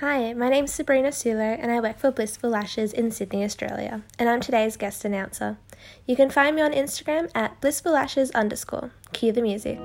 Hi, my name's Sabrina Sulo and I work for Blissful Lashes in Sydney, Australia, and I'm today's guest announcer. You can find me on Instagram at blissful lashes underscore. Cue the music.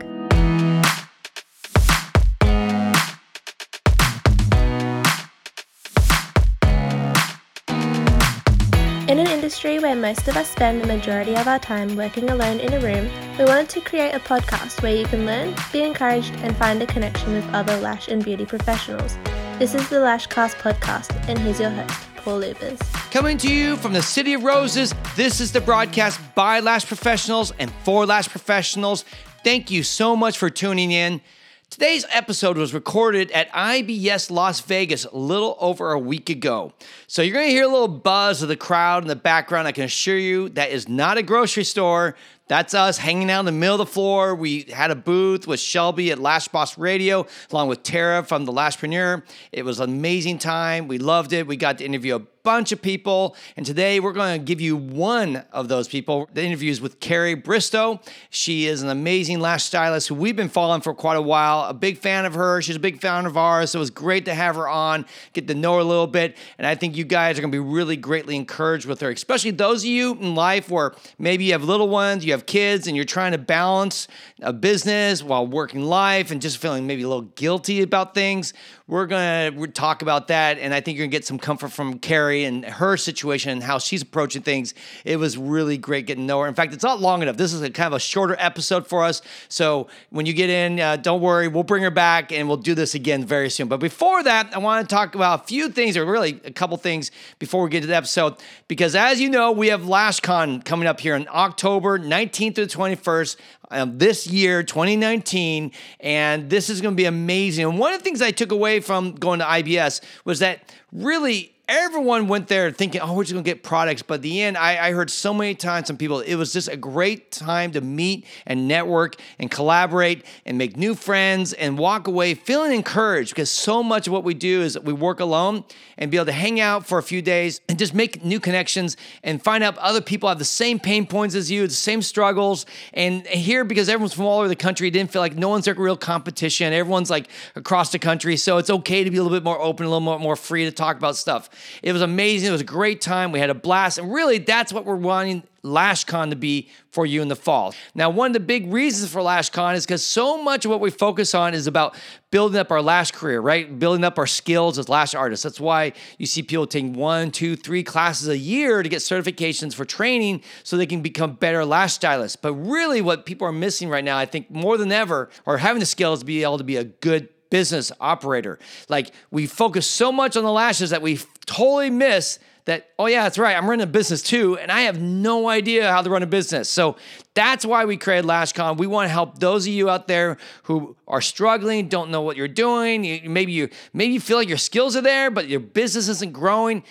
In an industry where most of us spend the majority of our time working alone in a room, we wanted to create a podcast where you can learn, be encouraged, and find a connection with other lash and beauty professionals. This is the Lashcast podcast, and here's your host, Paul Lubers. Coming to you from the City of Roses, this is the broadcast by Lash Professionals and for Lash Professionals. Thank you so much for tuning in. Today's episode was recorded at IBS Las Vegas a little over a week ago. So you're going to hear a little buzz of the crowd in the background. I can assure you that is not a grocery store. That's us hanging out in the middle of the floor. We had a booth with Shelby at Lash Boss Radio, along with Tara from the Lashpreneur. It was an amazing time. We loved it. We got to interview a bunch of people. And today we're going to give you one of those people. The interview is with Carrie Bristow. She is an amazing lash stylist who we've been following for quite a while. A big fan of her. She's a big fan of ours. So it was great to have her on, get to know her a little bit. And I think you guys are going to be really greatly encouraged with her, especially those of you in life where maybe you have little ones, you have kids, and you're trying to balance a business while working life and just feeling maybe a little guilty about things. We're going to talk about that. And I think you're going to get some comfort from Carrie and her situation and how she's approaching things. It was really great getting to know her. In fact, it's not long enough. This is a kind of a shorter episode for us. So when you get in, uh, don't worry. We'll bring her back and we'll do this again very soon. But before that, I want to talk about a few things, or really a couple things before we get to the episode. Because as you know, we have LashCon coming up here in October 19th to the 21st um, this year, 2019, and this is going to be amazing. And one of the things I took away from going to IBS was that really everyone went there thinking, oh, we're just gonna get products. But the end, I, I, heard so many times from people, it was just a great time to meet and network and collaborate and make new friends and walk away feeling encouraged because so much of what we do is we work alone and be able to hang out for a few days and just make new connections and find out other people have the same pain points as you, the same struggles. And here, because everyone's from all over the country, it didn't feel like no one's like real competition. Everyone's like across the country. So it's okay to be a little bit more open, a little more, more free to talk about stuff. It was amazing. It was a great time. We had a blast. And really, that's what we're wanting LashCon to be for you in the fall. Now, one of the big reasons for LashCon is because so much of what we focus on is about building up our lash career, right? Building up our skills as lash artists. That's why you see people taking one, two, three classes a year to get certifications for training so they can become better lash stylists. But really, what people are missing right now, I think more than ever, are having the skills to be able to be a good business operator. Like we focus so much on the lashes that we totally miss that, oh, yeah, that's right. I'm running a business too, and I have no idea how to run a business. So that's why we created LashCon. We want to help those of you out there who are struggling, don't know what you're doing. Maybe you maybe you feel like your skills are there, but your business isn't growing.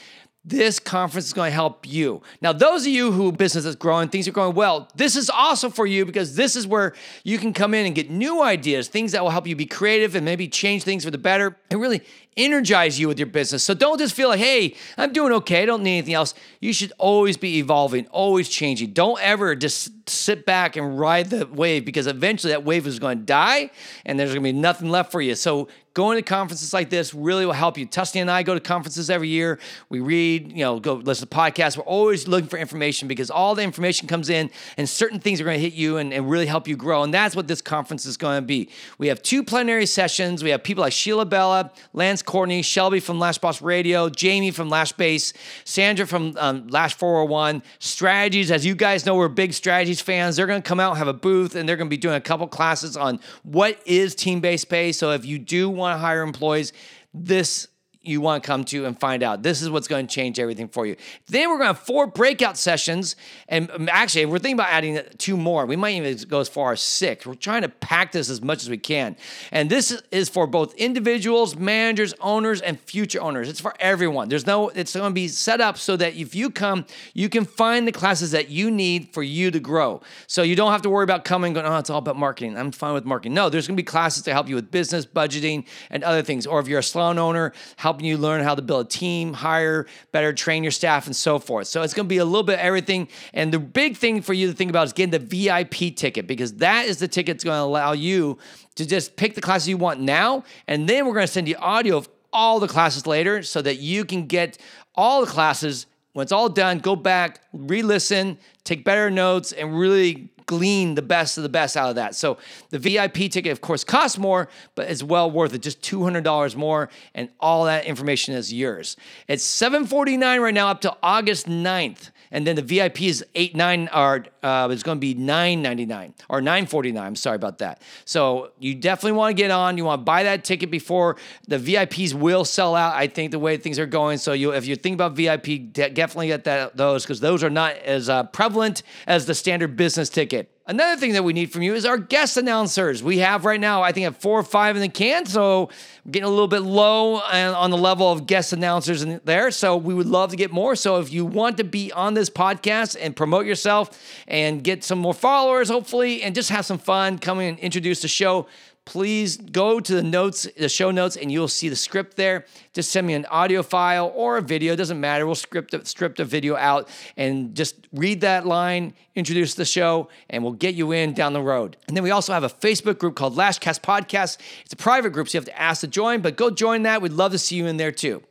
This conference is going to help you. Now, those of you who business is growing, things are going well, this is also for you because this is where you can come in and get new ideas, things that will help you be creative and maybe change things for the better and really energize you with your business. So don't just feel like, hey, I'm doing okay, I don't need anything else. You should always be evolving, always changing. Don't ever just sit back and ride the wave because eventually that wave is going to die and there's going to be nothing left for you. So going to conferences like this really will help you. Tusty and I go to conferences every year. We read, you know, go listen to podcasts. We're always looking for information because all the information comes in and certain things are going to hit you and, and really help you grow. And that's what this conference is going to be. We have two plenary sessions. We have people like Sheila Bella, Lance Courtney, Shelby from Lash Boss Radio, Jamie from Last Base, Sandra from um, Lash 401, Strategies. As you guys know, we're big strategies fans. They're going to come out, have a booth, and they're going to be doing a couple classes on what is team based pay. So if you do want to hire employees, this you want to come to and find out. This is what's going to change everything for you. Then we're going to have four breakout sessions. And um, actually, we're thinking about adding two more. We might even go as far as six. We're trying to pack this as much as we can. And this is for both individuals, managers, owners, and future owners. It's for everyone. There's no, it's going to be set up so that if you come, you can find the classes that you need for you to grow. So you don't have to worry about coming going, oh, it's all about marketing. I'm fine with marketing. No, there's going to be classes to help you with business, budgeting, and other things. Or if you're a salon owner, how helping you learn how to build a team, hire better, train your staff, and so forth. So it's going to be a little bit of everything. And the big thing for you to think about is getting the VIP ticket because that is the ticket that's going to allow you to just pick the classes you want now. And then we're going to send you audio of all the classes later so that you can get all the classes when it's all done, go back, re listen, take better notes, and really glean the best of the best out of that. So the VIP ticket, of course, costs more, but it's well worth it. Just $200 more, and all that information is yours. It's 749 right now up to August 9th. And then the VIP is eight nine or uh, it's going to be nine ninety nine or nine forty nine. I'm sorry about that. So you definitely want to get on. You want to buy that ticket before the VIPs will sell out. I think the way things are going. So you, if you think about VIP, definitely get that those because those are not as uh, prevalent as the standard business ticket. Another thing that we need from you is our guest announcers. We have right now, I think, have four or five in the can, so getting a little bit low on the level of guest announcers in there. So we would love to get more. So if you want to be on this podcast and promote yourself and get some more followers, hopefully, and just have some fun, coming and introduce the show, please go to the notes, the show notes, and you'll see the script there. Just send me an audio file or a video, doesn't matter. We'll script a, script a video out and just read that line, introduce the show, and we'll get you in down the road. And then we also have a Facebook group called Lashcast Podcast. It's a private group, so you have to ask to join, but go join that. We'd love to see you in there too.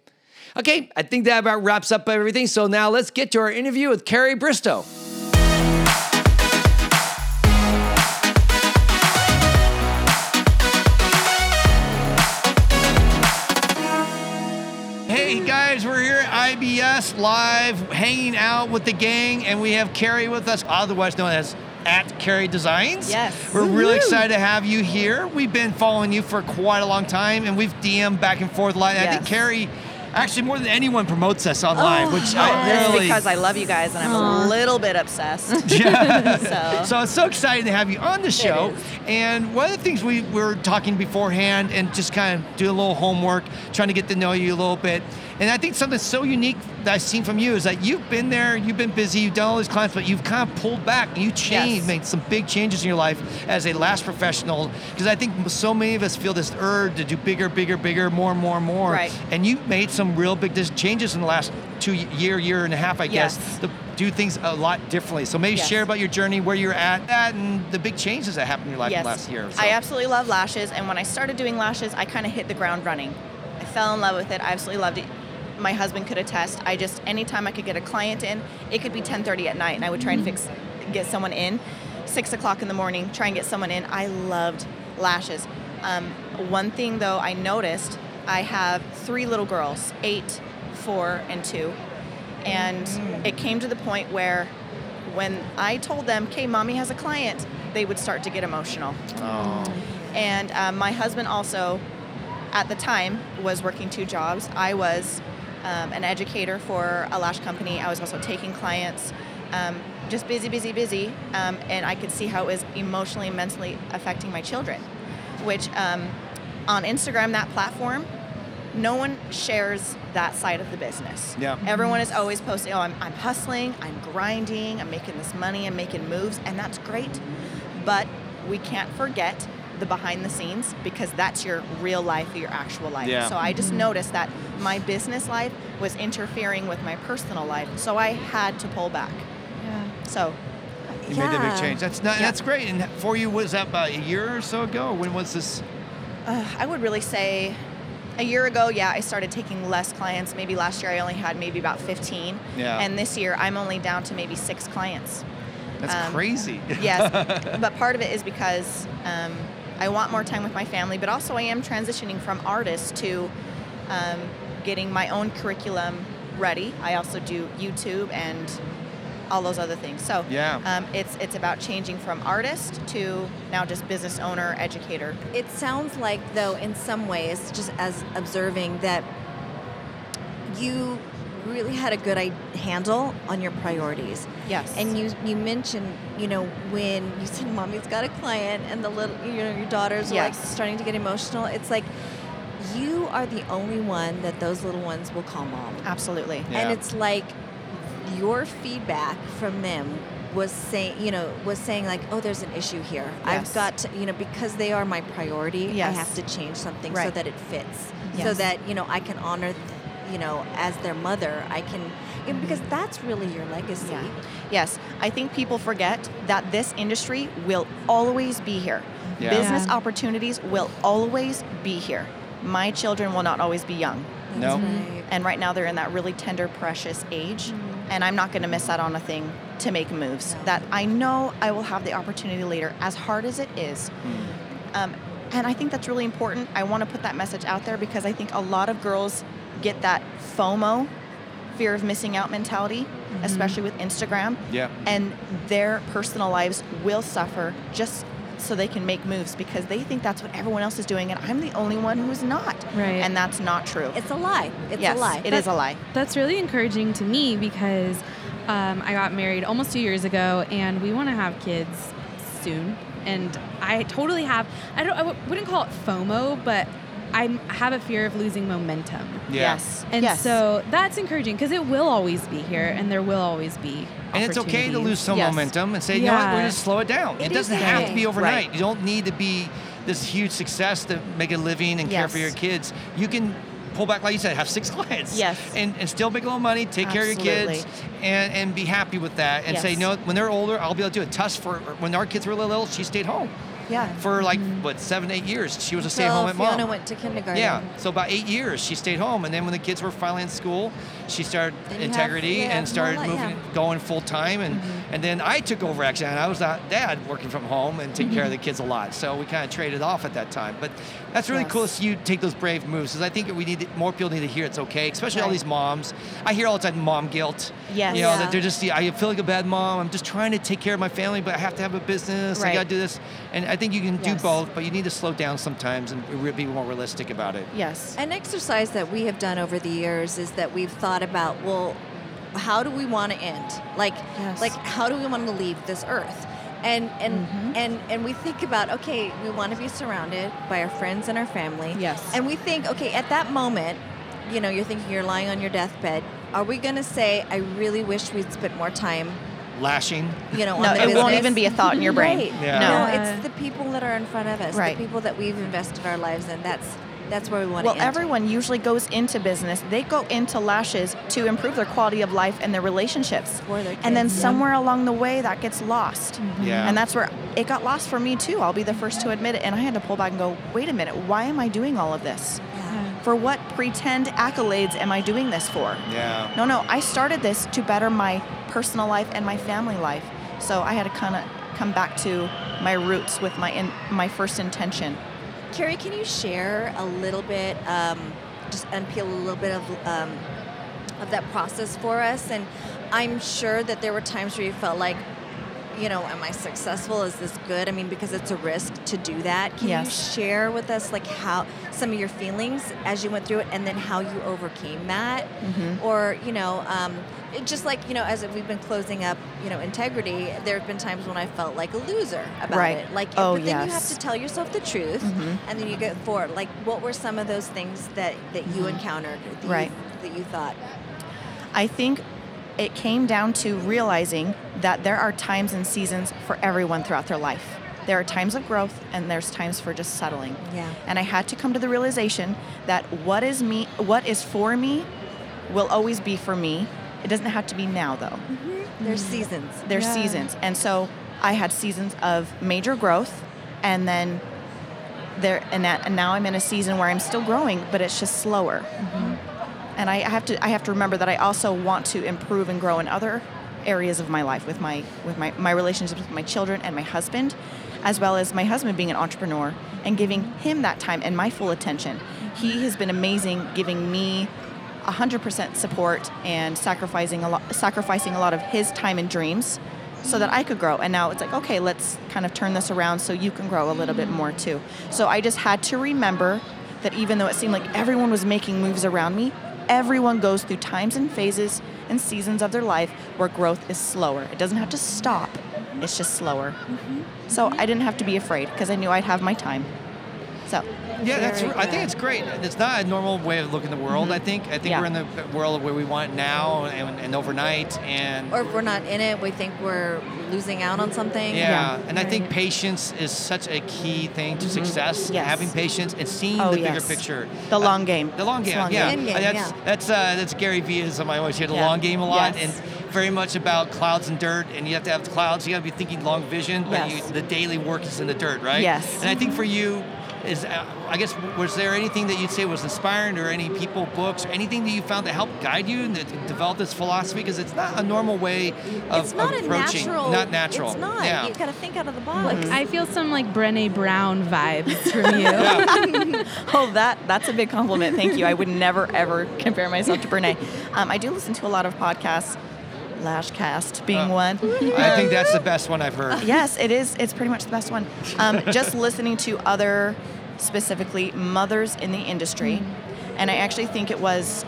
Okay, I think that about wraps up everything. So now let's get to our interview with Carrie Bristow. At IBS live, hanging out with the gang, and we have Carrie with us, otherwise known as at Carrie Designs. Yes. We're Woo-hoo. really excited to have you here. We've been following you for quite a long time, and we've DM'd back and forth a lot. Yes. I think Carrie actually more than anyone promotes us online, oh, which I really because I love you guys and I'm Aww. a little bit obsessed. Yeah. so. so it's so exciting to have you on the show. And one of the things we were talking beforehand and just kind of doing a little homework, trying to get to know you a little bit and I think something so unique that I've seen from you is that you've been there, you've been busy, you've done all these clients, but you've kind of pulled back and you changed, yes. made some big changes in your life as a lash professional. Because I think so many of us feel this urge to do bigger, bigger, bigger, more, more, more. Right. And you made some real big changes in the last two year, year and a half, I yes. guess, to do things a lot differently. So maybe yes. share about your journey, where you're at, that, and the big changes that happened in your life yes. last year. Or so. I absolutely love lashes, and when I started doing lashes, I kind of hit the ground running. I fell in love with it. I absolutely loved it my husband could attest. I just anytime I could get a client in, it could be 10:30 at night, and I would try and fix get someone in. Six o'clock in the morning, try and get someone in. I loved lashes. Um, one thing though, I noticed I have three little girls, eight, four, and two, and mm. it came to the point where when I told them, "Okay, mommy has a client," they would start to get emotional. Oh. And um, my husband also, at the time, was working two jobs. I was um, an educator for a lash company. I was also taking clients. Um, just busy, busy, busy, um, and I could see how it was emotionally and mentally affecting my children. Which um, on Instagram, that platform, no one shares that side of the business. Yeah. Everyone is always posting, oh, I'm, I'm hustling, I'm grinding, I'm making this money, I'm making moves, and that's great. But we can't forget the behind the scenes because that's your real life, your actual life. Yeah. So I just mm-hmm. noticed that my business life was interfering with my personal life, so I had to pull back. Yeah. So. You yeah. made that big change. That's not, yeah. that's great. And for you, was that about a year or so ago? When was this? Uh, I would really say a year ago, yeah, I started taking less clients. Maybe last year I only had maybe about 15. Yeah. And this year I'm only down to maybe six clients. That's um, crazy. yes. But part of it is because um, I want more time with my family, but also I am transitioning from artist to um, getting my own curriculum ready. I also do YouTube and all those other things. So yeah, um, it's it's about changing from artist to now just business owner, educator. It sounds like though, in some ways, just as observing that you really had a good handle on your priorities. Yes. And you you mentioned, you know, when you said mommy's got a client and the little you know, your daughters yes. are like starting to get emotional, it's like you are the only one that those little ones will call mom. Absolutely. Yeah. And it's like your feedback from them was saying, you know, was saying like, oh, there's an issue here. Yes. I've got to, you know, because they are my priority, yes. I have to change something right. so that it fits, yes. so that you know I can honor you know, as their mother, I can, because that's really your legacy. Yeah. Yes, I think people forget that this industry will always be here. Yeah. Business yeah. opportunities will always be here. my children will not always be young. No. Mm-hmm. Right. And right now they're in that really tender, precious age. Mm-hmm. And I'm not going to miss out on a thing to make moves that I know I will have the opportunity later, as hard as it is. Mm. Um, and I think that's really important. I want to put that message out there because I think a lot of girls get that FOMO, fear of missing out mentality, especially with Instagram. Yeah. And their personal lives will suffer just so they can make moves because they think that's what everyone else is doing and I'm the only one who's not. Right. And that's not true. It's a lie. It's yes, a lie. It is a lie. That's really encouraging to me because um, I got married almost two years ago, and we want to have kids soon. And I totally have. I don't. I w- wouldn't call it FOMO, but I have a fear of losing momentum. Yeah. Yes. And yes. so that's encouraging because it will always be here, and there will always be. And it's okay to lose some Yes. momentum and say, you know what, we're going to slow it down. It, It doesn't is have to be overnight. Right. You don't need to be this huge success to make a living and care for your kids. You can pull back, like you said, have six clients. Yes. And, and still make a little money, take care of your kids, and, and be happy with that. And say, Yes. no, when they're older, I'll be able to do it. Tuss, for when our kids were little, little, she stayed home yeah. for like, Mm-hmm. what, seven, eight years. She was a stay Until home at Fiona mom. went to kindergarten. Yeah, so about eight years she stayed home, and then when the kids were finally in school, she started Then you have- integrity and started more moving, yeah. Mm-hmm. going full time, and and then I took over actually, and I was that dad working from home and taking care of the kids a lot. So we kind of traded off at that time. But that's really Yes. cool to see you take those brave moves, because I think we need more people need to hear it's okay, especially all these moms. I hear all the time mom guilt. Yes. You know Yeah. that they're just I feel like a bad mom. I'm just trying to take care of my family, but I have to have a business. I got to do this, and I think you can do both, but you need to slow down sometimes and be more realistic about it. Yes. An exercise that we have done over the years is that we've thought about, well, how do we want to end? Like, Yes. like how do we want to leave this earth? And and Mm-hmm. and and we think about, okay, we want to be surrounded by our friends and our family. Yes. And we think, okay, at that moment, you know, you're thinking you're lying on your deathbed. Are we going to say, I really wish we'd spent more time, Lashing. you know, No, on the it won't even be a thought in your brain. Right. Yeah. No, Yeah. it's the people that are in front of us, Right. the people that we've invested our lives in. That's that's where we want Well, to end. everyone usually goes into business. They go into lashes to improve their quality of life and their relationships. For their and then kids, yeah. somewhere along the way, that gets lost. Mm-hmm. Yeah. And that's where it got lost for me too. I'll be the first to admit it. And I had to pull back and go, wait a minute, why am I doing all of this? For what pretend accolades am I doing this for? Yeah. No, no, I started this to better my personal life and my family life. So I had to kind of come back to my roots with my in, my first intention. Carrie, can you share a little bit, um, just unpeel a little bit of um, of that process for us? And I'm sure that there were times where you felt like, you know, am I successful? Is this good? I mean, because it's a risk to do that. Can you share with us like how some of your feelings as you went through it, and then how you overcame that, Mm-hmm. or you know, um, it just like you know, as we've been closing up, you know, integrity. There have been times when I felt like a loser about Right. it. Like, Oh, but then you have to tell yourself the truth, Mhm. and then you get forward. Like, what were some of those things that that you encountered that Mm-hmm. Right. you, that you thought? I think it came down to realizing that there are times and seasons for everyone throughout their life. There are times of growth and there's times for just settling. Yeah. And I had to come to the realization that what is me what is for me will always be for me. It doesn't have to be now though. Mm-hmm. There's mm. seasons. There's Yeah. seasons. And so I had seasons of major growth and then there and, that, and now I'm in a season where I'm still growing, but it's just slower. Mm-hmm. And I have to I have to remember that I also want to improve and grow in other areas of my life with my with my, my relationships with my children and my husband, as well as my husband being an entrepreneur and giving him that time and my full attention. He has been amazing giving me 100% support and sacrificing a lot sacrificing a lot of his time and dreams so that I could grow. And now it's like, okay, let's kind of turn this around so you can grow a little bit more too. So I just had to remember that even though it seemed like everyone was making moves around me, everyone goes through times and phases and seasons of their life where growth is slower. It doesn't have to stop. It's just slower. Mm-hmm. So I didn't have to be afraid because I knew I'd have my time. So Yeah, that's. Very I think it's great. It's not a normal way of looking at the world. I think. I think Mm-hmm. Yeah. we're in the world where we want it now and, and overnight and. Or if we're not in it, we think we're losing out on something. yeah, Yeah. and I think patience is such a key thing to success. Mm-hmm. Yes. Having patience and seeing Oh, the bigger yes. picture. The Uh, long game. The long game, long yeah. game. Uh, that's that's uh, that's Gary Veeism. I always hear the long game a lot, Yes. and very much about clouds and dirt. And you have to have the clouds. You got to be thinking long vision, but Yes. you, the daily work is in the dirt, right? Yes. And I think for you, is uh, I guess was there anything that you'd say was inspiring, or any people, books, or anything that you found that helped guide you and that develop this philosophy? Because it's not a normal way of, it's not of a approaching. natural. Not natural. It's not. Yeah. You got to think out of the box. I feel some like Brene Brown vibes from you. Oh, that that's a big compliment. Thank you. I would never ever compare myself to Brene. Um, I do listen to a lot of podcasts, Lashcast being Uh, one. I think that's the best one I've heard. Yes, it is. It's pretty much the best one. Um, just listening to other, specifically mothers in the industry, and I actually think it was,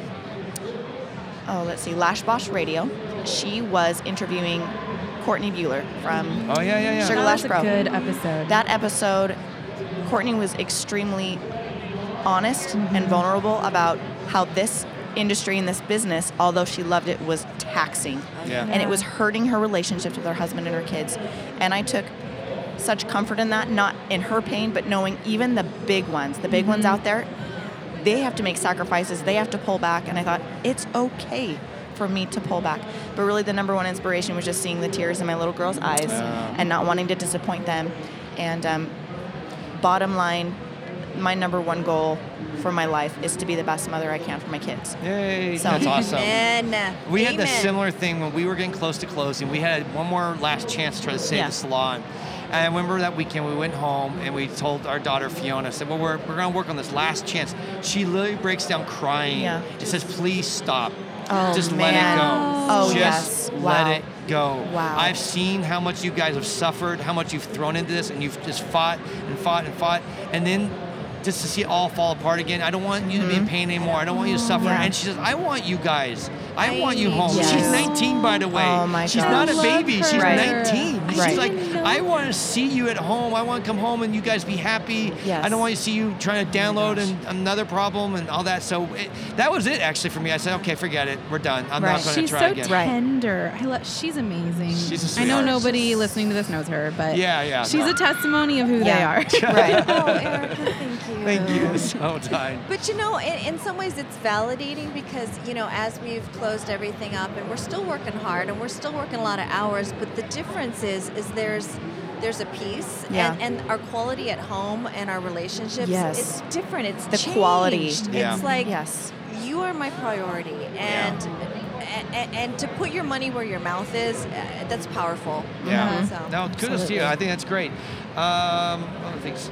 oh, let's see, Lash Boss Radio. She was interviewing Courtney Buhler from Oh yeah, yeah, yeah. Sugar That Lash was a Pro. good episode. That episode, Courtney was extremely honest and vulnerable about how this industry and this business, although she loved it, was taxing. Yeah. And it was hurting her relationships with her husband and her kids. And I took such comfort in that, not in her pain, but knowing even the big ones, the big ones out there, they have to make sacrifices, they have to pull back. And I thought, it's okay for me to pull back. But really, the number one inspiration was just seeing the tears in my little girl's eyes Yeah. and not wanting to disappoint them. And um, bottom line, my number one goal for my life is to be the best mother I can for my kids. Yay, So- that's awesome. Amen. We had the similar thing when we were getting close to closing. We had one more last chance to try to save Yeah. the salon. And I remember that weekend we went home and we told our daughter Fiona, said, Well, we're, we're going to work on this last chance. She literally breaks down crying Yeah. and says, Please stop. Oh, Just man. let it go. Oh, oh, Just yes. let Wow. it go. Wow. I've seen how much you guys have suffered, how much you've thrown into this, and you've just fought and fought and fought. And then just to see it all fall apart again. I don't want you to be in pain anymore. I don't want you to suffer. Mm-hmm. Yeah. And she says, I want you guys. I, I want you home. you. She's 19, by the way. Oh, my god. She's gosh. not a I love baby. She's. Right. 19. She's like, I want to see you at home. I want to come home and you guys be happy. Yes. I don't want to see you trying to oh download gosh. and another problem and all that. So it, that was it actually for me. I said, okay, forget it. We're done. I'm Right. not going to try so again. Right. tender. I lo- she's amazing. She's a I know sweetheart. nobody listening to this knows her, but Yeah, yeah, she's no. a testimony of who Yeah. they are. right. Oh, Erica, thank you. Thank you so much. But you know, in, in some ways, it's validating because you know, as we've closed everything up, and we're still working hard, and we're still working a lot of hours. But the difference is, is there's there's a piece, Yeah. and, and our quality at home and our relationships, Yes. it's different. It's The changed. quality. Yeah. It's like Yes. you are my priority, and. And, and to put your money where your mouth is, uh, that's powerful. Yeah. So. No, kudos to you. I think that's great. Um, other things.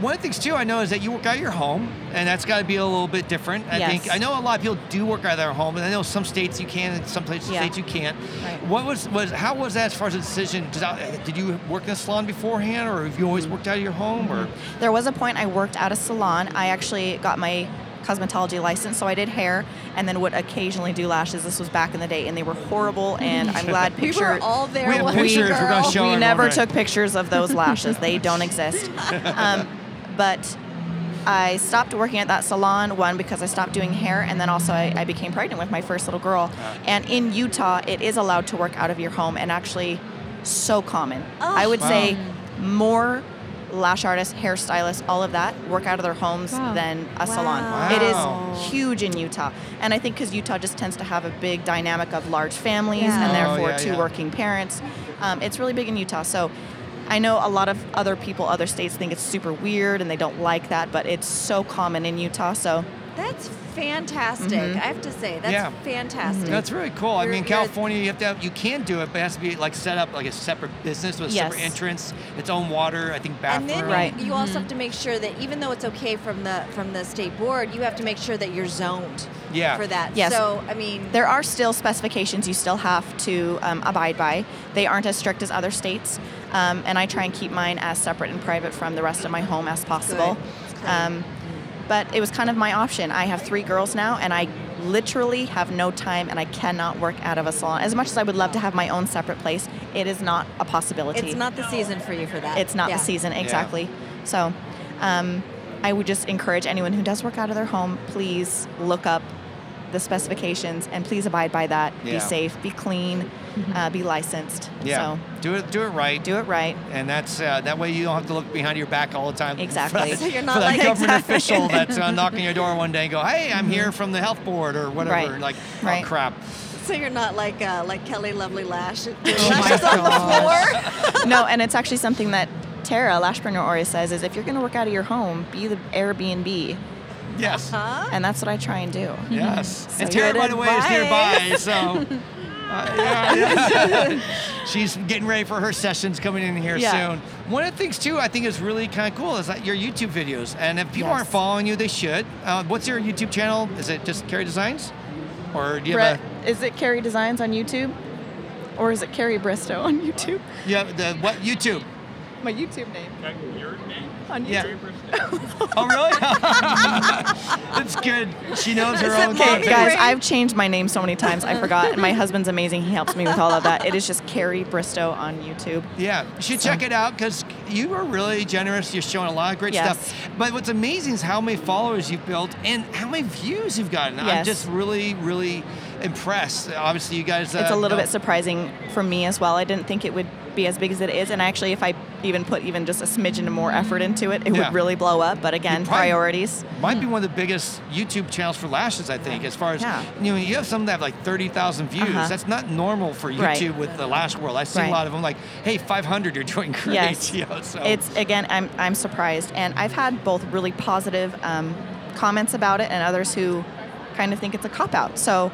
One of the things too I know is that you work out of your home, and that's got to be a little bit different. I Yes. think I know a lot of people do work out of their home, and I know some states you can, and some places Yeah. states you can't. Right. What was was how was that as far as the decision? Did, I, did you work in a salon beforehand, or have you always worked out of your home? Or There was a point I worked at a salon. I actually got my cosmetology license, so I did hair and then would occasionally do lashes. This was back in the day, and they were horrible. And I'm glad We picture. were all there. We one pictures. We're gonna show we never took pictures of those lashes. they don't exist. Um, but I stopped working at that salon, one, because I stopped doing hair, and then also I, I became pregnant with my first little girl. And in Utah, it is allowed to work out of your home, and actually so common. I would Wow. say more lash artists, hairstylists, all of that work out of their homes Wow. than a salon. Wow. It Wow. is huge in Utah. And I think because Utah just tends to have a big dynamic of large families Yeah. and Oh, therefore yeah, two yeah. working parents, um, it's really big in Utah. So I know a lot of other people, other states think it's super weird and they don't like that, but it's so common in Utah. So That's fantastic. Mhm. I have to say, that's Yeah. fantastic. That's really cool. I You're- mean, California, you have to have, you can do it, but it has to be like set up like a separate business with a separate entrance, its own water, I think And bathroom. then Right. you, you also have to make sure that even though it's okay from the from the state board, you have to make sure that you're zoned Yeah. for that. Yes. So I mean, there are still specifications you still have to um, abide by. They aren't as strict as other states. Um, and I try and keep mine as separate and private from the rest of my home as possible. Good. Good. But it was kind of my option. I have three girls now, and I literally have no time, and I cannot work out of a salon. As much as I would love to have my own separate place, it is not a possibility. it's not the season for you for that. It's not Yeah. the season exactly. So, um, I would just encourage anyone who does work out of their home, please look up the specifications and please abide by that. Yeah. Be safe, be clean, uh, be licensed. Yeah. So do it do it right. do it right. and that's uh, that way you don't have to look behind your back all the time. Exactly. For, So you're not for that like- government Exactly. official that's uh, knocking your door one day and go, "Hey, I'm here from the health board or whatever." Right. Like, Right. oh crap. So you're not like uh, like Kelly Lovely Lash. doing Oh lashes on the floor. no, and it's actually something that Tara, Lashpreneur, always says is if you're going to work out of your home, be the Airbnb, Yes. Huh? and that's what I try and do. Yes. So and Tara, by the way, is nearby, so. uh, yeah, yeah. She's getting ready for her sessions coming in here Yeah. soon. One of the things too, I think is really kind of cool is that your YouTube videos. And if people Yes. aren't following you, they should. Uh, what's your YouTube channel? Is it just Carrie Designs, or do you Brett, have is it Carrie Designs on YouTube? Or is it Carrie Bristow on YouTube? Yeah, the what YouTube? My YouTube name. Your name? On YouTube. Yeah. oh really? That's good. She knows her own. Okay, guys, I've changed my name so many times, I forgot. And my husband's amazing. He helps me with all of that. It is just Carrie Bristow on YouTube. Yeah, you should check it out because you are really generous. You're showing a lot of great Yes. stuff. But what's amazing is how many followers you've built and how many views you've gotten. Yes. I'm just really, really impressed. Obviously, you guys. Uh, It's a little know- bit surprising for me as well. I didn't think it would be as big as it is. And actually, if I even put even just a smidgen of more effort into it, it Yeah. would really blow up. But again, priorities. Might be one of the biggest YouTube channels for lashes, I think, as far as, Yeah. you know, you have some that have like 30,000 views. Uh-huh. That's not normal for YouTube Right. with the lash world. I see a lot of them like, hey, 500, you're doing great. Yes. You know, so. It's again, I'm I'm surprised, and I've had both really positive um, comments about it, and others who kind of think it's a cop out. So,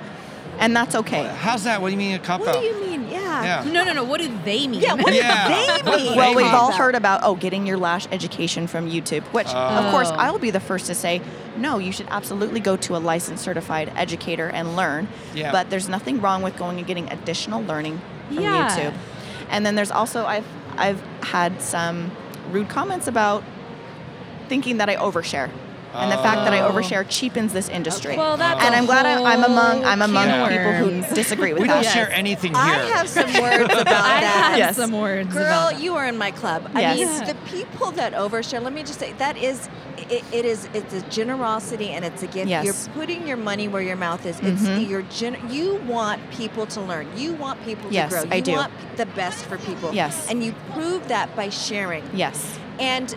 and that's okay. How's that? What do you mean a cop out? What do you mean? Yeah. Yeah. No, no, no. What do they mean? Yeah, what Yeah. do they mean? Well, we've all heard about oh, getting your lash education from YouTube, which of oh. course Oh. I'll be the first to say, no, you should absolutely go to a licensed certified educator and learn. Yeah. But there's nothing wrong with going and getting additional learning from Yeah. YouTube. And then there's also I've I've had some rude comments about thinking that I overshare. And the fact that I Oh. overshare cheapens this industry. Well, that's and i I'm glad I, I'm among I'm among can people who disagree with we that. We don't share anything here. I have some words about I that. have Yes. some words. Girl, about you are in my club. I mean, Yeah. the people that overshare. Let me just say that is, it, it is, it's a generosity and it's a gift. Yes. You're putting your money where your mouth is. It's Mhm. your gen. You want people to learn. You want people to Yes, grow. You I do. want the best for people. Yes. And you prove that by sharing. Yes. And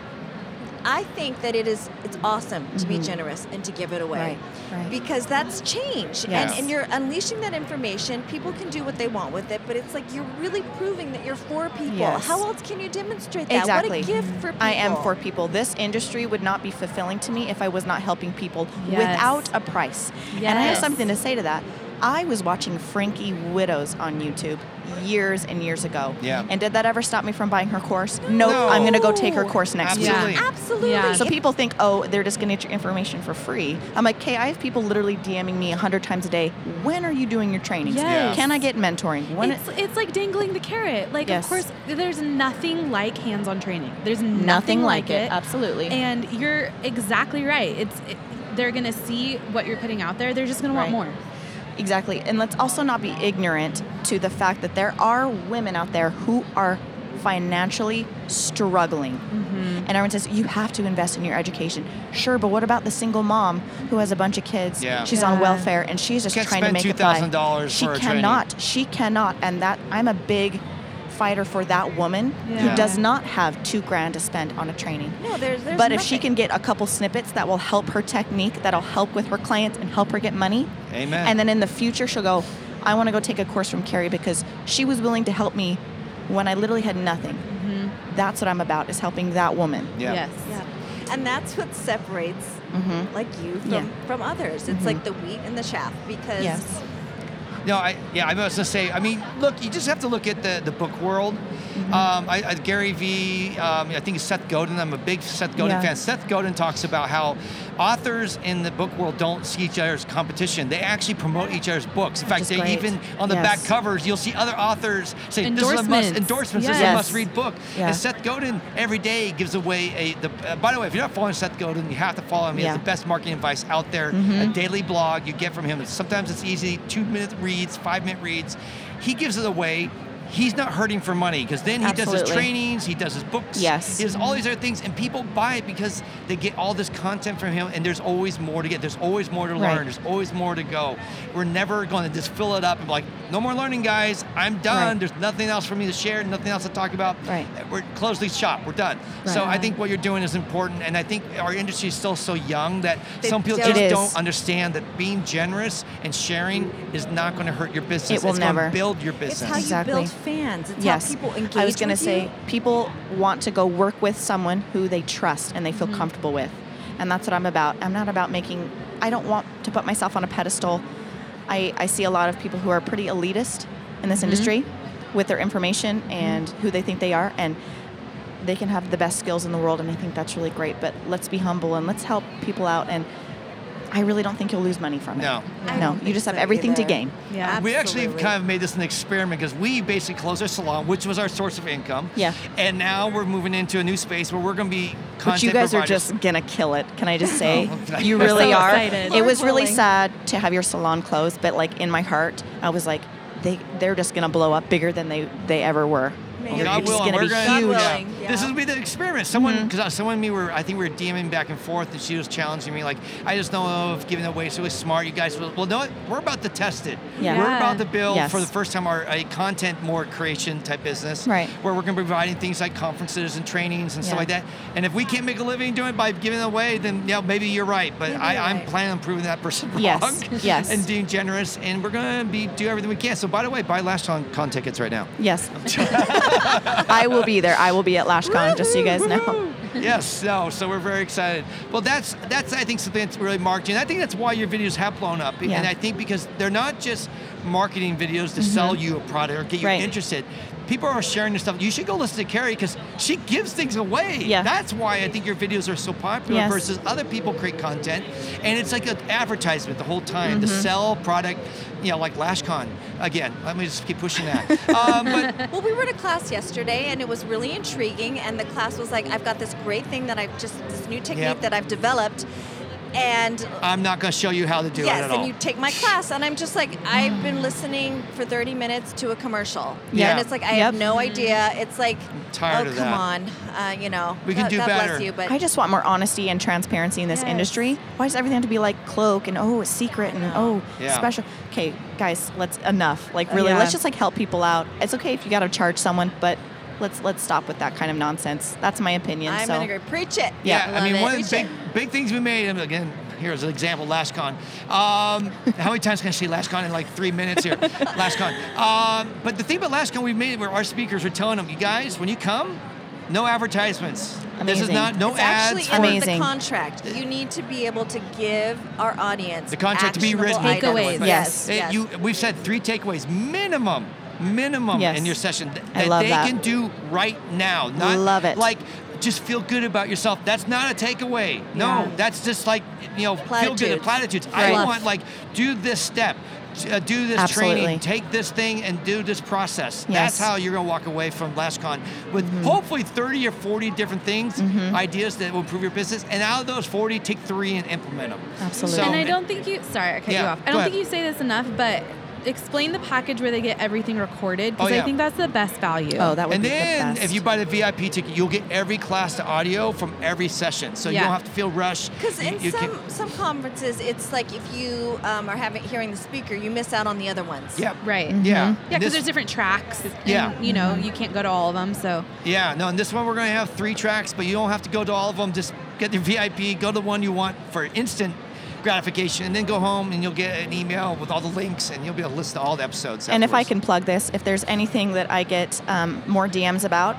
I think that it is it's awesome to be Mhm. generous and to give it away. Right, right. Because that's change. Yes. And, and you're unleashing that information. People can do what they want with it, but it's like you're really proving that you're for people. Yes. How else can you demonstrate that? Exactly. What a gift for people. I am for people. This industry would not be fulfilling to me if I was not helping people Yes. without a price. And I have something to say to that. I was watching Frankie Widows on YouTube years and years ago. Yeah. And did that ever stop me from buying her course? Nope. No. I'm going to go take her course next week. Absolutely. Absolutely. Yeah. So people think, oh, they're just going to get your information for free. I'm like, okay, I have people literally DMing me 100 times a day. When are you doing your trainings? Yes. Can I get mentoring? When It's, it's like dangling the carrot. Like, Yes. of course, there's nothing like hands-on training. There's nothing, nothing, like it. Absolutely. And you're exactly right. It's it, they're gonna see what you're putting out there. They're just gonna Right. want more. Exactly. And let's also not be ignorant to the fact that there are women out there who are financially struggling. Mm-hmm. And everyone says, you have to invest in your education. Sure, but what about the single mom who has a bunch of kids? Yeah. She's on welfare and she's just Can't trying to spend make it by. $2,000 She for a training. cannot. She cannot. And that I'm a big fighter for that woman Yeah. who does not have two grand to spend on a training. No, there's, there's but if she can get a couple snippets that will help her technique, that'll help with her clients and help her get money, Amen. and then in the future, she'll go, I want to go take a course from Carrie because she was willing to help me when I literally had nothing. That's what I'm about, is helping that woman. yeah. Yes. Yeah. And that's what separates hmm like you from, Yeah. from others. It's like the wheat and the chaff because Yes. No, I yeah, I was gonna say. I mean, look, you just have to look at the, the book world. Mm-hmm. Um, I, I, Gary V. Um, I think it's Seth Godin. I'm a big Seth Godin Yeah. fan. Seth Godin talks about how authors in the book world don't see each other's competition. They actually promote each other's books. In fact, they great. even on the Yes. back covers you'll see other authors say this is a must Endorsements. endorsements. This is a must read book. Yeah. And Seth Godin every day gives away a. The, uh, by the way, if you're not following Seth Godin, you have to follow him. He has the best marketing advice out there. Mm-hmm. A daily blog you get from him. Sometimes it's easy, two minute reads, five minute reads. He gives it away. He's not hurting for money because then he does his trainings, he does his books, Yes. he does all these other things, and people buy it because they get all this content from him. And there's always more to get. There's always more to Right. learn. There's always more to go. We're never going to just fill it up and be like, no more learning, guys. I'm done. Right. There's nothing else for me to share. Nothing else to talk about. Right. We're close the shop. We're done. So I think what you're doing is important, and I think our industry is still so young that They some people just It is. don't understand that being generous and sharing is not going to hurt your business. It will it's never. build your it's business. how Exactly. build fans. It's yes. people engage. I was going to say people want to go work with someone who they trust and they feel Mm-hmm. comfortable with. And that's what I'm about. I'm not about making I don't want to put myself on a pedestal. I, I see a lot of people who are pretty elitist in this industry with their information and who they think they are and they can have the best skills in the world and I think that's really great. But let's be humble and let's help people out and I really don't think you'll lose money from it. No. I No, you just have so everything to gain. Yeah. We actually kind of made this an experiment because we basically closed our salon, which was our source of income. Yeah. And now we're moving into a new space where we're going to be content But you guys are just gonna kill it. Can I just oh, say? Oh, you really so are. excited. It was really sad to have your salon closed, but like in my heart, I was like, they they're just gonna blow up bigger than they they ever were. Maybe. You're God just willing, gonna we're be gonna, God huge. willing. Yeah. yeah. This will be the experiment. Someone, Mm-hmm. because someone and me were, I think we were DMing back and forth, and she was challenging me like, I just know of giving away so it's smart. You guys, will, well, know what? We're about to test it. Yeah. We're about to build Yes. for the first time our a content more creation type business. Right. Where we're going to be providing things like conferences and trainings and stuff like that. And if we can't make a living doing it by giving it away, then yeah, maybe you're right. But Maybe I, you're I'm right. planning on proving that person wrong. Yes. Yes. and being generous, and we're going to be do everything we can. So by the way, buy LashCon, con tickets right now. Yes. I will be there. I will be at LashCon, just so you guys know. yes, no. So we're very excited. Well, that's that's I think something that's really marketing. I think that's why your videos have blown up, Yeah. and I think because they're not just marketing videos to sell you a product or get you Right. interested. People are sharing this stuff. You should go listen to Carrie because she gives things away. Yeah. That's why I think your videos are so popular Yes. versus other people create content, and it's like an advertisement the whole time Mm-hmm. to sell product. You know, like LashCon. Again, let me just keep pushing that. um, but Well, we were in a class yesterday, and it was really intriguing. And the class was like, "I've got this great thing that I've just this new technique Yep. that I've developed." And I'm not going to show you how to do it yes, and you take my class, and I'm just like, I've been listening for 30 minutes to a commercial, Yeah. and it's like I Yep. have no idea. It's like, tired oh of come that. on, uh, you know, We can God, do God better. bless you, but I just want more honesty and transparency in this Yes. industry. Why does everything have to be like cloak and oh, it's secret and oh, Yeah. special? Okay, guys, let's enough. Like really, Yeah. let's just like help people out. It's okay if you got to charge someone, but let's let's stop with that kind of nonsense. That's my opinion. I'm so gonna go preach it. Yeah, I mean, it. one of the Preach big, big things we made, and again, here's an example, LashCon. Um, how many times can I say LashCon in like three minutes here? LashCon. Um, but the thing about LashCon we made where our speakers were telling them, you guys, when you come, no advertisements. Amazing. This is not, no it's ads. actually for- in Amazing. the contract. You need to be able to give our audience The contract to be written. Takeaways. Yes, It- yes. you, we've said three takeaways minimum, minimum Yes. in your session th- I that love they that. can do right now. Not Love it. Like just feel good about yourself. That's not a takeaway. No, Yeah. that's just like you know feel good. Platitudes. Platitudes. I Right. want like do this step. uh, do this Absolutely. training, take this thing, and do this process. Yes. That's how you're gonna walk away from LashCon with hopefully 30 or 40 different things, ideas that will improve your business. And out of those 40, take three and implement them. Absolutely. So- and I don't think you. Sorry, I cut Yeah, you off. I don't think you say this enough, but explain the package where they get everything recorded because Oh, yeah. I think that's the best value. oh, that would and be then the best. if you buy the VIP ticket, you'll get every class to audio from every session, so you don't have to feel rushed. Because in you some can- some conferences, it's like if you um, are having hearing the speaker, you miss out on the other ones. yeah, Right. Mm-hmm. yeah, Yeah, because this- there's different tracks. and, Yeah. You know, you can't go to all of them. So Yeah, no, and this one we're going to have three tracks, but you don't have to go to all of them. Just get the VIP, go to the one you want for instant gratification, and then go home and you'll get an email with all the links, and you'll be able to listen to all the episodes. And if I can plug this, if there's anything that I get um, more DMs about,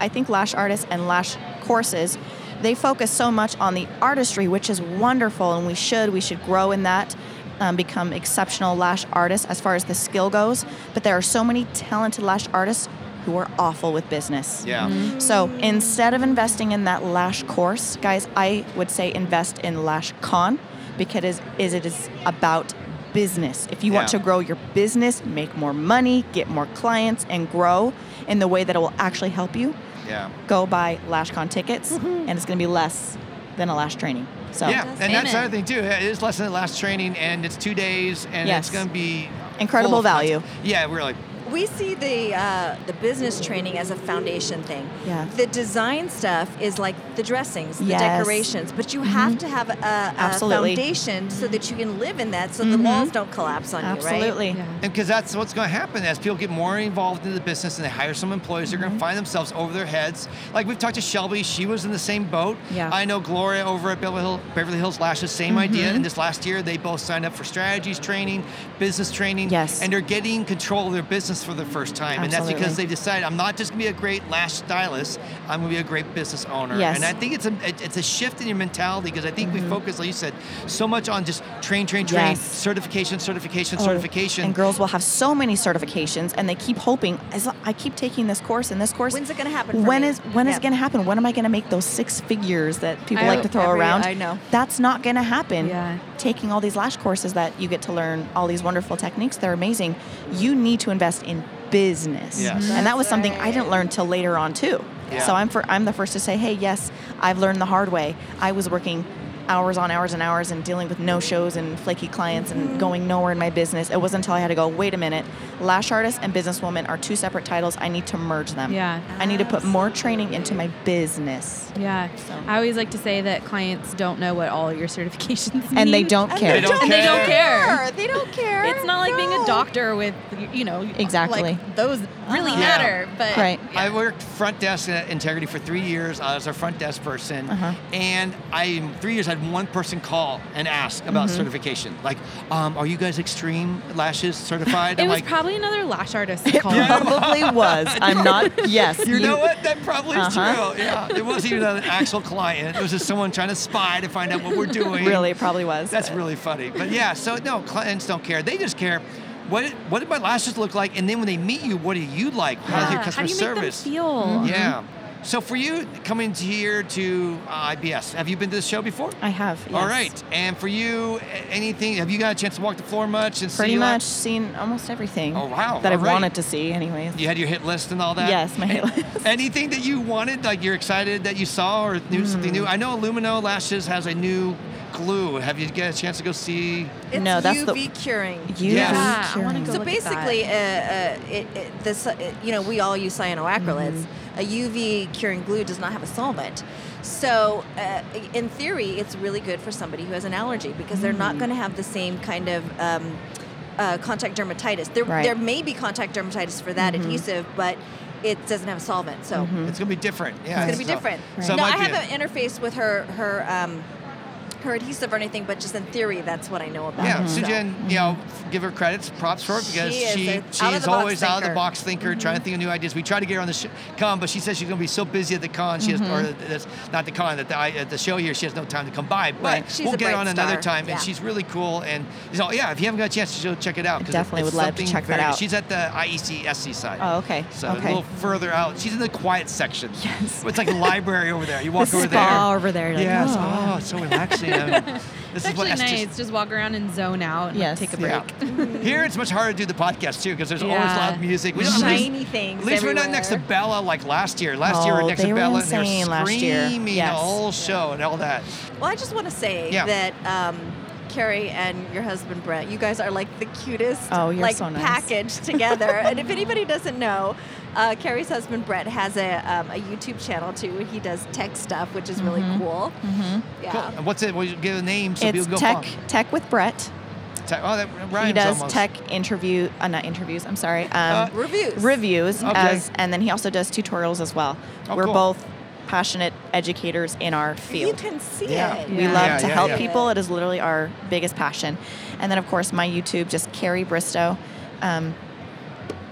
I think Lash Artists and Lash Courses, they focus so much on the artistry, which is wonderful, and we should. We should grow in that, um, become exceptional lash artists as far as the skill goes. But there are so many talented lash artists who are awful with business. Yeah. So instead of investing in that lash course, guys, I would say invest in LashCon because it is, is it is about business. If you want to grow your business, make more money, get more clients, and grow in the way that it will actually help you, Yeah. go buy LashCon tickets, mm-hmm. and it's going to be less than a lash training. So Yeah, and that's the Amen. other thing too. It is less than the last training, and it's two days, and Yes. it's going to be Incredible full of value. content. Yeah, really. We see the uh, the business training as a foundation thing. Yeah. The design stuff is like the dressings, the Yes. Mm-hmm. decorations, but you have to have a, a foundation so that you can live in that, so the walls don't collapse on you, right? absolutely. yeah. And because that's what's going to happen as people get more involved in the business and they hire some employees, they're going to find themselves over their heads. Like we've talked to Shelby, she was in the same boat. Yeah. I know Gloria over at Beverly, Hill, Beverly Hills Lashes, same idea. And this last year, they both signed up for strategies training, business training. Yes. And they're getting control of their business business for the first time, and that's because they decided I'm not just gonna be a great lash stylist. I'm gonna be a great business owner. Yes. And I think it's a it's a shift in your mentality because I think we mm-hmm. focus, like you said, so much on just train, train, train, Yes. certification, certification, Oh, certification. And girls will have so many certifications, and they keep hoping. As I keep taking this course and this course. When's it gonna happen for When me? is when is Yeah. it going to happen? When am I going to make those six figures that people I like to throw every- around? I know. That's not going to happen. Yeah. Taking all these lash courses that you get to learn all these wonderful techniques, they're amazing. You need to invest in business. Yes. And that was something I didn't learn till later on too. Yeah. So I'm for I'm the first to say, hey, yes, I've learned the hard way. I was working hours on hours and hours and dealing with no shows and flaky clients and going nowhere in my business. It wasn't until I had to go, wait a minute, lash artist and businesswoman are two separate titles. I need to merge them. Yeah. I need to put more training into my business. Yeah. So- I always like to say that clients don't know what all your certifications mean. And they don't And care. They don't And they don't care. They don't care. It's not like being a doctor with, you know, Exactly. Like those really Yeah. matter. But Right. I worked front desk at Integrity for three years. I was a front desk person, Uh-huh. and I in three years had one person call and ask about Mm-hmm. certification. Like, um, are you guys Extreme Lashes certified? it I'm was like, probably another lash artist call. Probably was. I'm not. Yes. you know what? That probably is Uh-huh. true. Yeah, it wasn't even an actual client. It was just someone trying to spy to find out what we're doing. Really, it probably was. That's really funny. But yeah, so no, clients don't care. They just care. What, what did my lashes look like? And then when they meet you, what do you like? How's your customer How do you service? make them feel? Yeah. So for you coming here to uh, IBS, have you been to the show before? I have. Yes. All right. And for you, anything? Have you got a chance to walk the floor much and Pretty see? like- much seen almost everything. Oh, wow. That I've All right. wanted to see, anyways. You had your hit list and all that. Yes, my hit list. Anything that you wanted, like you're excited that you saw or knew something Hmm. new? I know Illumino Lashes has a new glue. Have you got a chance to go see? It's No, that's the- UV curing. You Yes. Yeah, I wanna curing. go So look at that. basically, uh, uh, it, it, this, uh, you know, we all use cyanoacrylates. Mm-hmm. A UV curing glue does not have a solvent. So, uh, in theory, it's really good for somebody who has an allergy because they're Mm. not going to have the same kind of um, uh, contact dermatitis. There, Right. there may be contact dermatitis for that adhesive, but it doesn't have a solvent. So. It's gonna be different. Yeah. It's going to be so- different. So no, I might a- haven't interfaced with her her um, her adhesive or anything, but just in theory, that's what I know about. Yeah, it. So- Sujan, you know, give her credits, props for it because She is she a she's out-of-the-box always out of the thinker. box thinker, mm-hmm. trying to think of new ideas. We tried to get her on the sh- con, but she says she's going to be so busy at the con, she has, mm-hmm. or that's not the con, at the, at the show here, she has no time to come by. But Right. She's we'll a get her bright on another star. time, Yeah. and she's really cool. And so, yeah, if you haven't got a chance to go check it out, 'cause definitely it's would love to something check that out. She's at the IEC SC side. Oh, okay. So okay. a little further out. She's in the quiet section. Yes. It's like a library over there. You walk The over spa there. over there, like, yes. oh. Oh, it's so relaxing. I this It's is what actually nice. Just walk around and zone out and like, Yes. take a break. yeah. Here it's much harder to do the podcast too because there's always loud music. We don't- at least- things. At least we're not next to. Bella like last year. Last year we Oh, were next to Bella and they're insane last year. screaming Yes. the whole show and all that. Well, I just want to say Yeah. that um, Kari and your husband Brett, you guys are like the cutest Oh, you're like so nice. package together. and if anybody doesn't know, uh, Kari's husband Brett has a, um, a YouTube channel too. He does tech stuff, which is really cool. Mm-hmm. Yeah. Cool. What's it? We'll give a name so it's people go tech follow. tech with Brett. Tech. Oh, that rhymes he does almost. tech interview, uh, not interviews. I'm sorry. Um, Reviews. reviews Okay. as, and then he also does tutorials as well. Oh, We're cool. both passionate educators in our You field. can see Yeah. it. We Yeah. love Yeah, to yeah, help yeah. people. It is literally our biggest passion. And then, of course, my YouTube, just Kari Bristow. Um,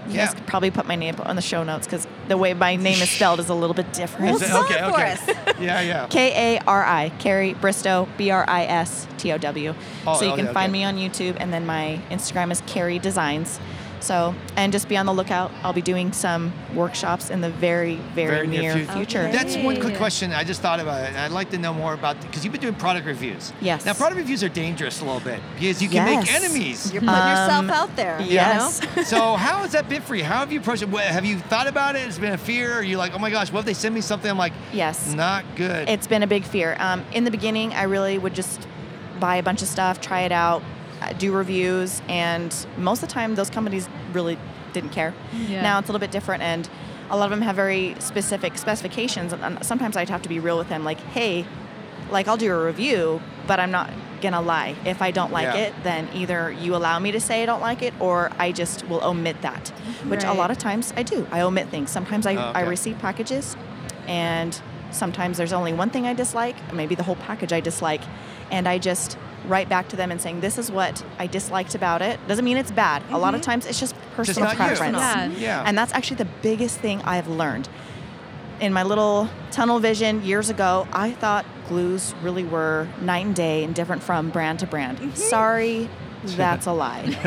you Yeah. guys could probably put my name on the show notes because the way my name is spelled is a little bit different. Is it? Okay, for okay. us. Yeah, yeah. K A R I, Kari Bristow, B R I S T O W. Oh, so you okay, can find okay. me on YouTube, and then my Instagram is Kari Designs. So, and just be on the lookout. I'll be doing some workshops in the very, very, near, future. future. That's one quick question. I just thought about it. I'd like to know more about because you've been doing product reviews. Yes. Now, product reviews are dangerous a little bit because you can make enemies. You're putting yourself Um, out there. you yes. know? so how has that been for you? How have you approached it? Have you thought about it? It's it been a fear? Are you like, oh my gosh, what if they send me something? I'm like, Yes. not good. It's been a big fear. Um, in the beginning, I really would just buy a bunch of stuff, try it out, Uh, do reviews, and most of the time, those companies really didn't care. Yeah. Now it's a little bit different, and a lot of them have very specific specifications. And, and sometimes I'd have to be real with them, like, hey, like I'll do a review, but I'm not gonna lie. If I don't like Yeah. it, then either you allow me to say I don't like it, or I just will omit that. Which a lot of times I do. I omit things. Sometimes I, Oh, I receive packages, and sometimes there's only one thing I dislike, maybe the whole package I dislike, and I just write back to them and saying this is what I disliked about it. Doesn't mean it's bad. A lot of times it's just personal not you. preference. Yeah. Yeah. And that's actually the biggest thing I've learned. In my little tunnel vision years ago, I thought glues really were night and day and different from brand to brand. Mm-hmm. Sorry, that's a lie.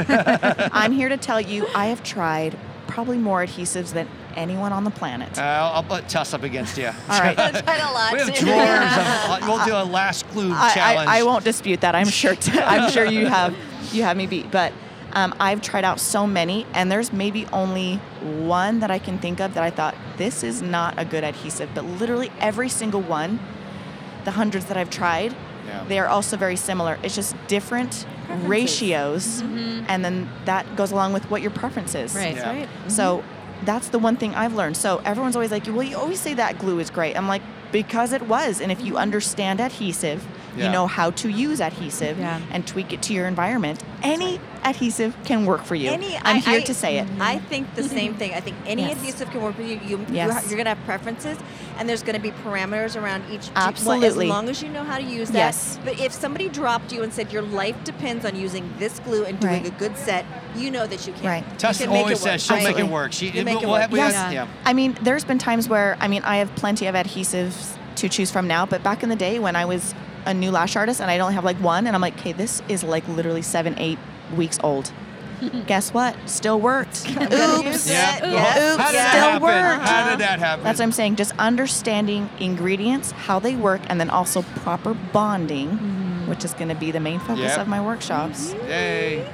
I'm here to tell you I have tried probably more adhesives than anyone on the planet. Uh, I'll, I'll put toss up against you. All right. Tried a lot. We have drawers. Of, we'll do a last glue I, challenge. I, I won't dispute that. I'm sure. T- I'm sure you have you have me beat. But um, I've tried out so many, and there's maybe only one that I can think of that I thought this is not a good adhesive. But literally every single one, the hundreds that I've tried, Yeah. they are also very similar. It's just different ratios, and then that goes along with what your preference is. Right. Yeah. Right. So that's the one thing I've learned. So everyone's always like, well, you always say that glue is great. I'm like, because it was. And if you understand adhesive, Yeah. you know how to use adhesive Yeah. and tweak it to your environment, any adhesive can work for you. Any, I'm I, here I- to say it. I think the same thing. I think any Yes. adhesive can work for you. you Yes. you ha- you're going to have preferences, and there's going to be parameters around each. Absolutely. As long as you know how to use that. Yes. But if somebody dropped you and said your life depends on using this glue and doing Right. a good set, you know that you can. Right. You Tess can always it says she'll make it work. She You make it we'll work. Yes. have- Yeah. yeah. I mean, there's been times where, I mean, I have plenty of adhesives to choose from now, but back in the day when I was a new lash artist and I don't have like one, and I'm like, okay, this is like literally seven, eight weeks old. Guess what? Still worked. I'm Oops. it. Yeah. Oops. How did Still happen? worked. How did that happen? That's what I'm saying. Just understanding ingredients, how they work, and then also proper bonding, mm-hmm. which is going to be the main focus Yep. of my workshops. Mm-hmm. Yay.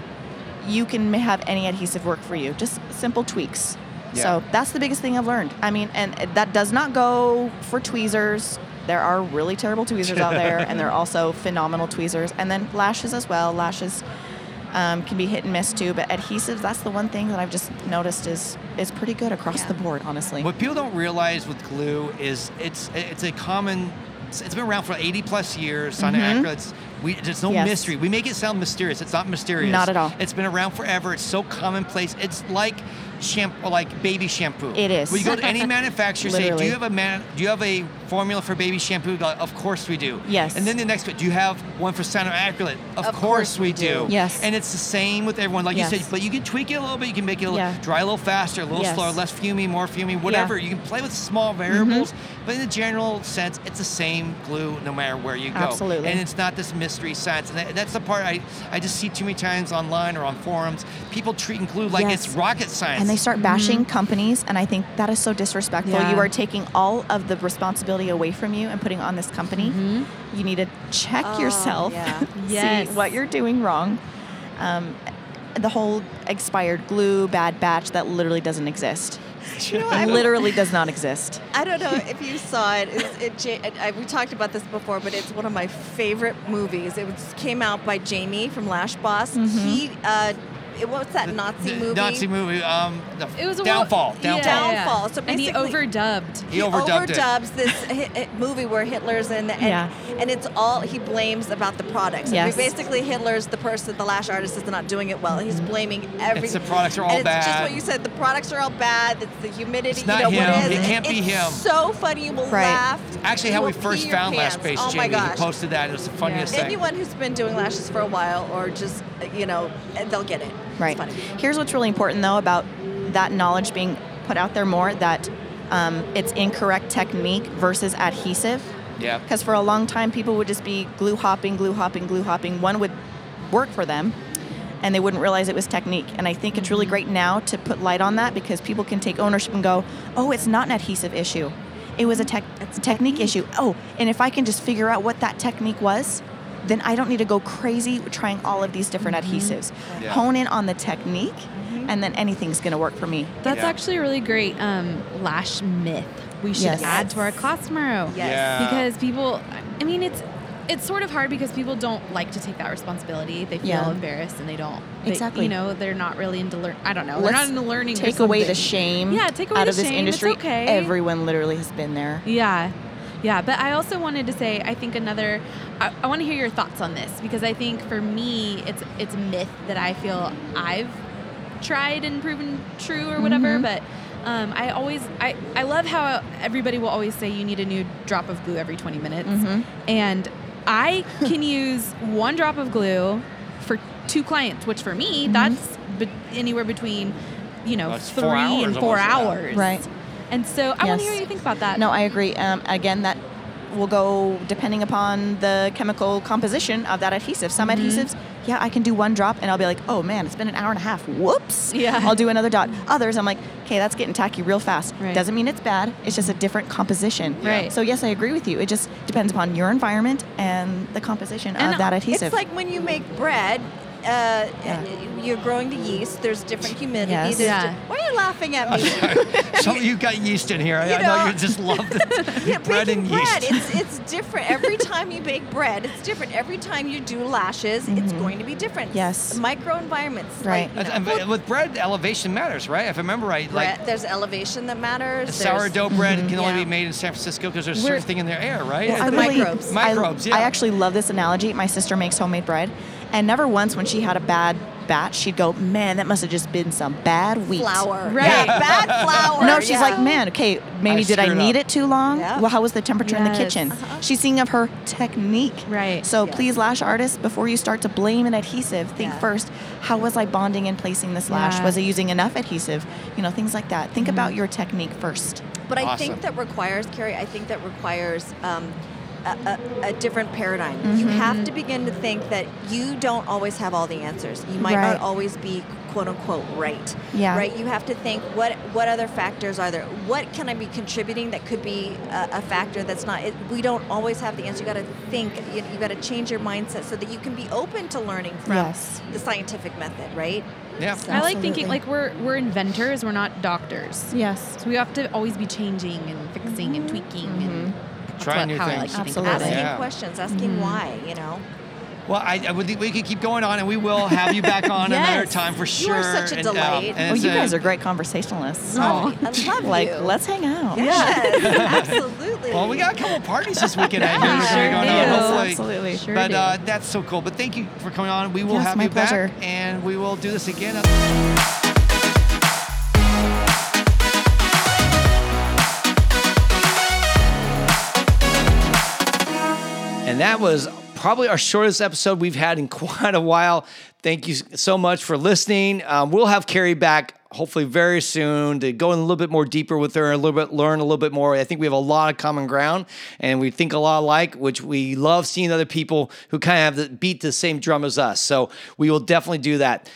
You can have any adhesive work for you. Just simple tweaks. Yeah. So that's the biggest thing I've learned. I mean, and that does not go for tweezers. There are really terrible tweezers out there, and there are also phenomenal tweezers. And then lashes as well. Lashes um, can be hit and miss too. But adhesives, that's the one thing that I've just noticed is is pretty good across Yeah. the board, honestly. What people don't realize with glue is it's it's a common. It's it's been around for 80 plus years on Mhm. acrylics. We, there's no Yes. mystery. We make it sound mysterious. It's not mysterious. Not at all. It's been around forever. It's so commonplace. It's like shampoo, like baby shampoo. It is. When you go to any manufacturer, say, "Do you have a man? Do you have a formula for baby shampoo?" Go, Of course we do. Yes. And then the next bit, do you have one for cyanoacrylate? Of, Of course, course we we do. do. Yes. And it's the same with everyone, like Yes. you said. But you can tweak it a little bit. You can make it a little, Yeah. dry a little faster, a little Yes. slower, less fumey, more fumey, whatever. You can play with small variables, mm-hmm. but in the general sense, it's the same glue no matter where you go. Absolutely. And it's not this mystery science. And that's the part I, I just see too many times online or on forums. People treating glue like Yes. it's rocket science. and they start bashing companies and i think that is so disrespectful Yeah. you are taking all of the responsibility away from you and putting on this company you need to check Oh, yourself yeah. Yes. see what you're doing wrong um, the whole expired glue bad batch that literally doesn't exist You know, I literally does not exist I don't know if you saw it. It, I, we talked about this before, but it's one of my favorite movies. It was, came out by Jamie from Lash Boss. He, uh, it, what's that Nazi movie? Nazi movie. Um, the It was a downfall. Well, downfall. yeah, yeah. Downfall. So and he overdubbed. He overdubbed it. overdubs this hit, hit movie where Hitler's in, the, and, Yeah. and it's all he blames about the products. And Yes. basically, Hitler's the person, the lash artist, is not doing it well. He's blaming every. It's the products are all and it's just what you said. The products are all bad. It's the humidity. It's not you know him. what it is. It can't be it's him. So funny. You will Right. laugh. Actually, how we first your found Lash pants. Base, Oh my Jamie, he gosh. posted that. It was the funniest thing. Anyone who's been doing lashes for a while, or just you know, they'll get it. Right. It's funny. Here's what's really important though about that knowledge being put out there more that um, it's incorrect technique versus adhesive. Yeah. Because for a long time, people would just be glue hopping, glue hopping, glue hopping. One would work for them, and they wouldn't realize it was technique. And I think it's really great now to put light on that because people can take ownership and go, "Oh, it's not an adhesive issue. It was a tech, it's a technique issue. Oh, and if I can just figure out what that technique was." Then I don't need to go crazy trying all of these different adhesives. Yeah. Hone in on the technique, and then anything's going to work for me. That's Yeah. actually a really great um, lash myth. We should Yes. add to our class tomorrow. Yes. Yeah. Because people, I mean, it's it's sort of hard because people don't like to take that responsibility. They feel Yeah. embarrassed and they don't. They, Exactly. You know, they're not really into learn. I don't know. They're not Let's into learning. or Take away the shame Yeah, take away out the of this shame. It's industry. okay. Everyone literally has been there. Yeah. Yeah, but I also wanted to say I think another I, I want to hear your thoughts on this because I think for me it's it's a myth that I feel I've tried and proven true or whatever, Mhm. but um, I always I, I love how everybody will always say you need a new drop of glue every 20 minutes. Mhm. And I can use one drop of glue for two clients, which for me Mm-hmm. that's be- anywhere between you know, Well, three four and four almost, hours. Right. And so I want to hear what you think about that. No, I agree. Um, again, that will go depending upon the chemical composition of that adhesive. Some Mm-hmm. adhesives, yeah, I can do one drop and I'll be like, oh man, it's been an hour and a half. Whoops. Yeah. I'll do another dot. Others, I'm like, okay, that's getting tacky real fast. Right. Doesn't mean it's bad. It's just a different composition. Right. So yes, I agree with you. It just depends upon your environment and the composition And of that adhesive. It's like when you make bread. Uh, Yeah. You're growing the yeast. There's different humidity. Yes. There's Yeah. di- why are you laughing at me? Some of you got yeast in here. I, You I know, know- you just love the Yeah, bread baking and bread. yeast. It's it's different every time you bake bread. It's different every time you do lashes. It's going to be different. Mm-hmm. Yes. Microenvironments. Right. Like, you know, and with bread, elevation matters, right? If I remember right, bread, like there's elevation that matters. there's- sourdough bread can only Yeah. be made in San Francisco because there's a We're- certain thing in the air, right? It's I the really- microbes. I- Microbes, I, yeah. actually love this analogy. My sister makes homemade bread, and never once when she had a bad batch, she'd go, "Man, that must have just been some bad wheat." flour. Right. Yeah, bad flour. No, she's yeah. like, man, okay, maybe I did I screwed knead up." it too long? Yeah. Well, how was the temperature in the kitchen? Uh-huh. She's thinking of her technique. Right. So Yes. please, lash artists, before you start to blame an adhesive, think Yeah. first, how was I bonding and placing this lash? Yeah. Was I using enough adhesive? You know, things like that. Think Mm-hmm. about your technique first. But I Awesome. think that requires, Kari, I think that requires um, a, a, a different paradigm. You mm-hmm. have to begin to think that you don't always have all the answers. You might Right. not always be quote unquote right. Yeah. Right? You have to think what what other factors are there? What can I be contributing that could be a, a factor that's not it, we don't always have the answer. You got to think you, you got to change your mindset so that you can be open to learning from Yes. the scientific method, right? Yeah. So- I like thinking like we're we're inventors, we're not doctors. Yes. So we have to always be changing and fixing and tweaking and that's Trying new how I things. like to Absolutely. about Asking. Yeah. questions, asking why, you know. Well, I, I would think we could keep going on, and we will have you back on Yes. another time for sure. You sure. are such a And, um, delight. and Oh, it's you a- guys are great conversationalists. Love, I love like, you. let's hang out. Yes, absolutely. Well, we got a couple of parties this weekend. I Yeah, hear sure going do. on. Hopefully, Absolutely. Sure but do. uh, that's so cool. But thank you for coming on. We will Yes, have my you pleasure. back, and we will do this again. And that was probably our shortest episode we've had in quite a while. Thank you so much for listening. Um, we'll have Kari back hopefully very soon to go in a little bit more deeper with her, a little bit, learn a little bit more. I think we have a lot of common ground and we think a lot alike, which we love seeing other people who kind of have the, beat the same drum as us. So we will definitely do that.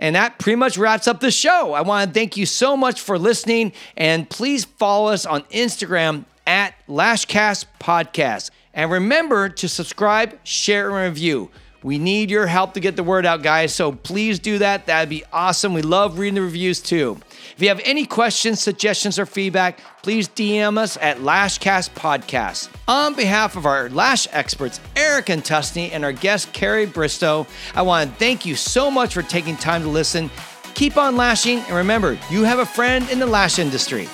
And that pretty much wraps up the show. I want to thank you so much for listening. And please follow us on Instagram at Lashcast Podcast. And remember to subscribe, share, and review. We need your help to get the word out, guys. So please do that. That'd be awesome. We love reading the reviews too. If you have any questions, suggestions, or feedback, please DM us at Lashcast Podcast. On behalf of our lash experts, Eric and Tusney, and our guest, Kari Bristow, I want to thank you so much for taking time to listen. Keep on lashing, and remember, you have a friend in the lash industry.